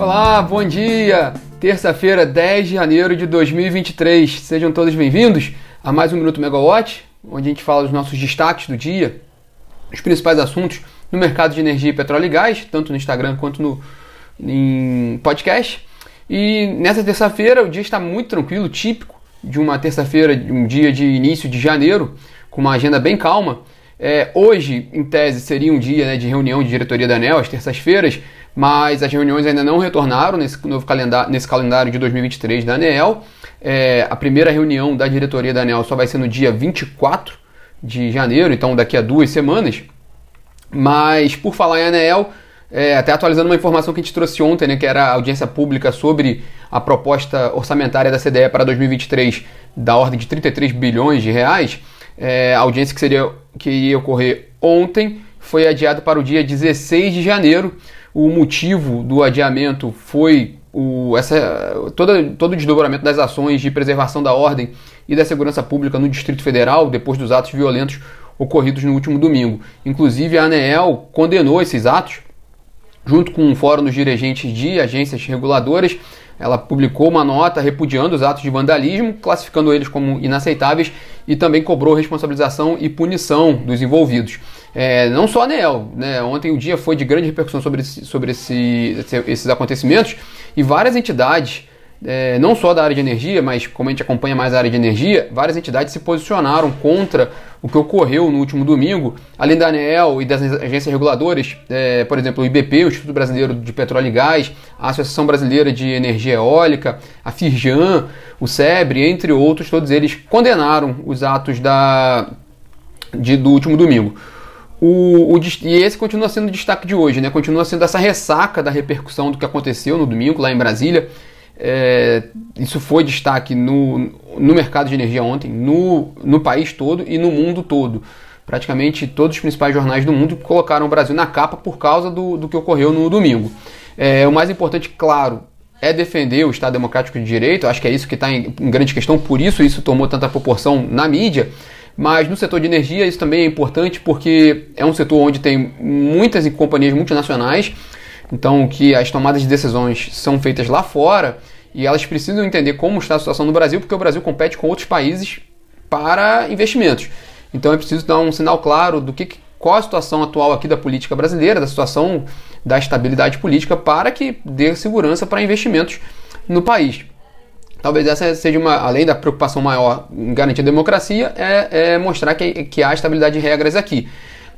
Olá, bom dia! Terça-feira, 10 de janeiro de 2023. Sejam todos bem-vindos a mais um Minuto Megawatt, onde a gente fala dos nossos destaques do dia, os principais assuntos no mercado de energia, petróleo e gás, tanto no Instagram quanto no em podcast. E nessa terça-feira o dia está muito tranquilo, típico de uma terça-feira, um dia de início de janeiro, com uma agenda bem calma. É, hoje, em tese, seria um dia né, de reunião de diretoria da ANEL, às terças-feiras, mas as reuniões ainda não retornaram nesse novo calendário, nesse calendário de 2023 da ANEL. É, a primeira reunião da diretoria da ANEL só vai ser no dia 24 de janeiro, então daqui a duas semanas. Mas, por falar em ANEL, é, até atualizando uma informação que a gente trouxe ontem, né, que era a audiência pública sobre a proposta orçamentária da CDE para 2023 da ordem de 33 bilhões de reais. É, a audiência que, seria, que ia ocorrer ontem foi adiada para o dia 16 de janeiro. O motivo do adiamento foi o, essa, toda, todo o desdobramento das ações de preservação da ordem e da segurança pública no Distrito Federal depois dos atos violentos ocorridos no último domingo. Inclusive, a ANEEL condenou esses atos, junto com um fórum dos dirigentes de agências reguladoras, ela publicou uma nota repudiando os atos de vandalismo, classificando eles como inaceitáveis e também cobrou responsabilização e punição dos envolvidos. É, não só a ANEL, né? ontem o dia foi de grande repercussão sobre, esse, sobre esse, esses acontecimentos e várias entidades é, não só da área de energia, mas como a gente acompanha mais a área de energia, várias entidades se posicionaram contra o que ocorreu no último domingo, além da ANEEL e das agências reguladoras, é, por exemplo, o IBP, o Instituto Brasileiro de Petróleo e Gás, a Associação Brasileira de Energia Eólica, a Firjan, o SEBRE, entre outros, todos eles condenaram os atos da, de, do último domingo. O, o, e esse continua sendo o destaque de hoje, né? continua sendo essa ressaca da repercussão do que aconteceu no domingo lá em Brasília. É, isso foi destaque no, no mercado de energia ontem, no, no país todo e no mundo todo. Praticamente todos os principais jornais do mundo colocaram o Brasil na capa por causa do, do que ocorreu no domingo. É, o mais importante, claro, é defender o Estado Democrático de Direito, acho que é isso que está em, em grande questão, por isso isso tomou tanta proporção na mídia. Mas no setor de energia isso também é importante porque é um setor onde tem muitas companhias multinacionais então, que as tomadas de decisões são feitas lá fora e elas precisam entender como está a situação no Brasil, porque o Brasil compete com outros países para investimentos. Então, é preciso dar um sinal claro do que qual a situação atual aqui da política brasileira, da situação da estabilidade política, para que dê segurança para investimentos no país. Talvez essa seja uma, além da preocupação maior em garantir a democracia, é, é mostrar que, que há estabilidade de regras aqui.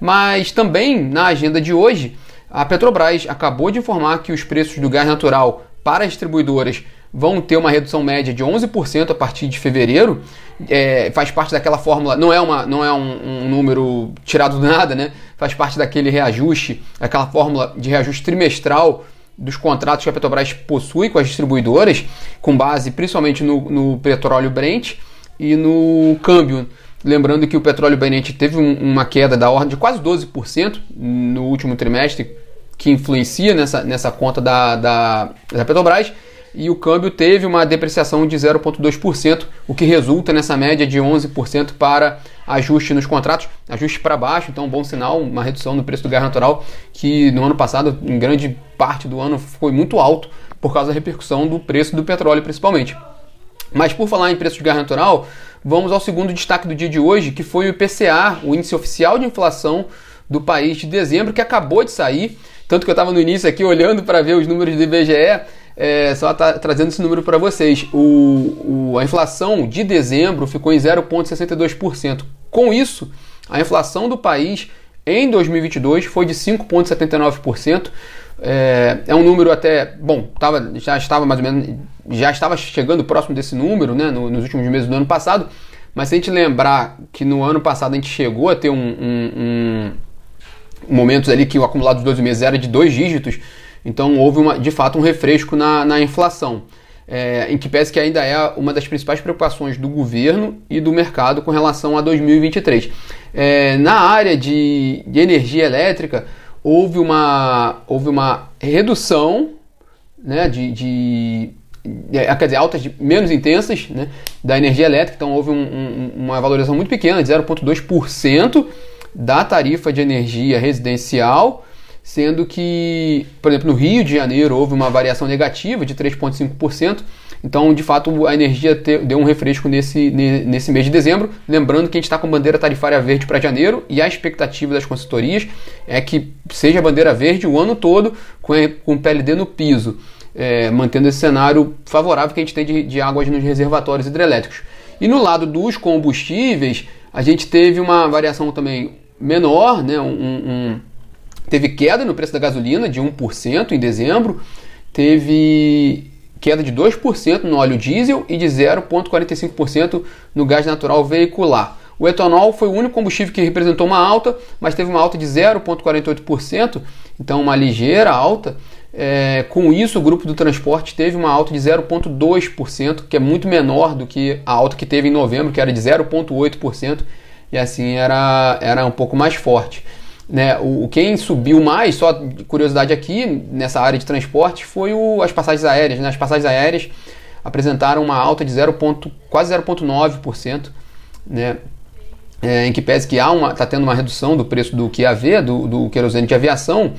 Mas também na agenda de hoje, a Petrobras acabou de informar que os preços do gás natural para as distribuidoras vão ter uma redução média de 11% a partir de fevereiro. É, faz parte daquela fórmula, não é, uma, não é um, um, número tirado do nada, né? Faz parte daquele reajuste, aquela fórmula de reajuste trimestral dos contratos que a Petrobras possui com as distribuidoras, com base principalmente no, no petróleo Brent e no câmbio. Lembrando que o petróleo Brent teve um, uma queda da ordem de quase 12% no último trimestre, que influencia nessa, nessa conta da, da, da Petrobras e o câmbio teve uma depreciação de 0,2%, o que resulta nessa média de 11% para ajuste nos contratos, ajuste para baixo, então um bom sinal, uma redução no preço do gás natural, que no ano passado, em grande parte do ano, foi muito alto por causa da repercussão do preço do petróleo, principalmente. Mas por falar em preço de gás natural, vamos ao segundo destaque do dia de hoje, que foi o IPCA, o índice oficial de inflação do país de dezembro, que acabou de sair tanto que eu estava no início aqui olhando para ver os números do IBGE, é, só tá trazendo esse número para vocês. O, o, a inflação de dezembro ficou em 0,62%. Com isso, a inflação do país em 2022 foi de 5,79%. É, é um número até bom, tava, já estava mais ou menos, já estava chegando próximo desse número, né, no, nos últimos meses do ano passado. Mas se a gente lembrar que no ano passado a gente chegou a ter um, um, um momentos ali que o acumulado dos 12 meses era de dois dígitos, então houve uma, de fato um refresco na, na inflação. É, em que pese que ainda é uma das principais preocupações do governo e do mercado com relação a 2023. É, na área de, de, energia elétrica, houve uma, houve uma redução né, de, de é, quer dizer, altas menos intensas né, da energia elétrica, então houve um, um, uma valorização muito pequena, de 0,2% da tarifa de energia residencial, sendo que, por exemplo, no Rio de Janeiro houve uma variação negativa de 3,5%. Então, de fato, a energia deu um refresco nesse, nesse mês de dezembro. Lembrando que a gente está com bandeira tarifária verde para janeiro e a expectativa das consultorias é que seja bandeira verde o ano todo com, com PLD no piso, é, mantendo esse cenário favorável que a gente tem de, de águas nos reservatórios hidrelétricos. E no lado dos combustíveis, a gente teve uma variação também menor, né? Um, um, teve queda no preço da gasolina de 1% em dezembro, teve queda de 2% no óleo diesel e de 0,45% no gás natural veicular. O etanol foi o único combustível que representou uma alta, mas teve uma alta de 0,48%, então uma ligeira alta. É, com isso, o grupo do transporte teve uma alta de 0,2%, que é muito menor do que a alta que teve em novembro, que era de 0,8%, e assim era, era um pouco mais forte. Né, o, quem subiu mais, só curiosidade aqui, nessa área de transporte, foi o, as passagens aéreas. Né? As passagens aéreas apresentaram uma alta de 0, quase 0,9%, né? É, em que pese que está tendo uma redução do preço do QAV, do, do querosene de aviação,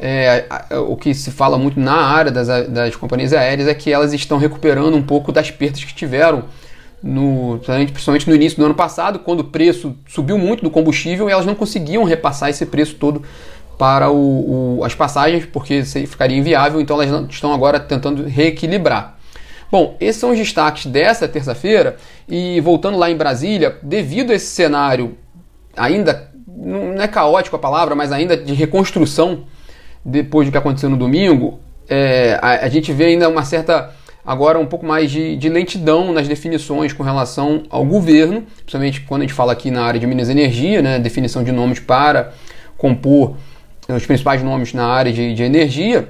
é, o que se fala muito na área das, das companhias aéreas é que elas estão recuperando um pouco das perdas que tiveram no, principalmente no início do ano passado, quando o preço subiu muito do combustível e elas não conseguiam repassar esse preço todo para o, o, as passagens, porque ficaria inviável, então elas estão agora tentando reequilibrar. Bom, esses são os destaques dessa terça-feira e voltando lá em Brasília, devido a esse cenário ainda, não é caótico a palavra, mas ainda de reconstrução depois do que aconteceu no domingo, é, a, a gente vê ainda uma certa agora um pouco mais de, de, lentidão nas definições com relação ao governo, principalmente quando a gente fala aqui na área de Minas e Energia, né, definição de nomes para compor né, os principais nomes na área de, de energia.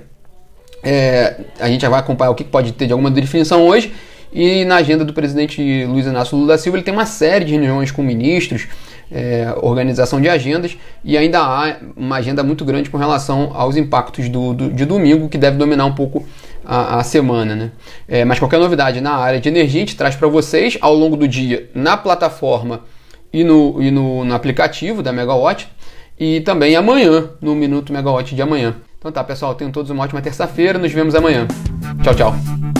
É, a gente já vai acompanhar o que pode ter de alguma definição hoje. E na agenda do presidente Luiz Inácio Lula da Silva, ele tem uma série de reuniões com ministros, é, organização de agendas, e ainda há uma agenda muito grande com relação aos impactos do, do de domingo, que deve dominar um pouco a, a semana. Né? É, mas qualquer novidade na área de energia a gente traz para vocês ao longo do dia na plataforma e no, e no, no aplicativo da Megawatt e também amanhã no Minuto Megawatt de amanhã. Então tá, pessoal, tenham todos uma ótima terça-feira. Nos vemos amanhã. Tchau, tchau.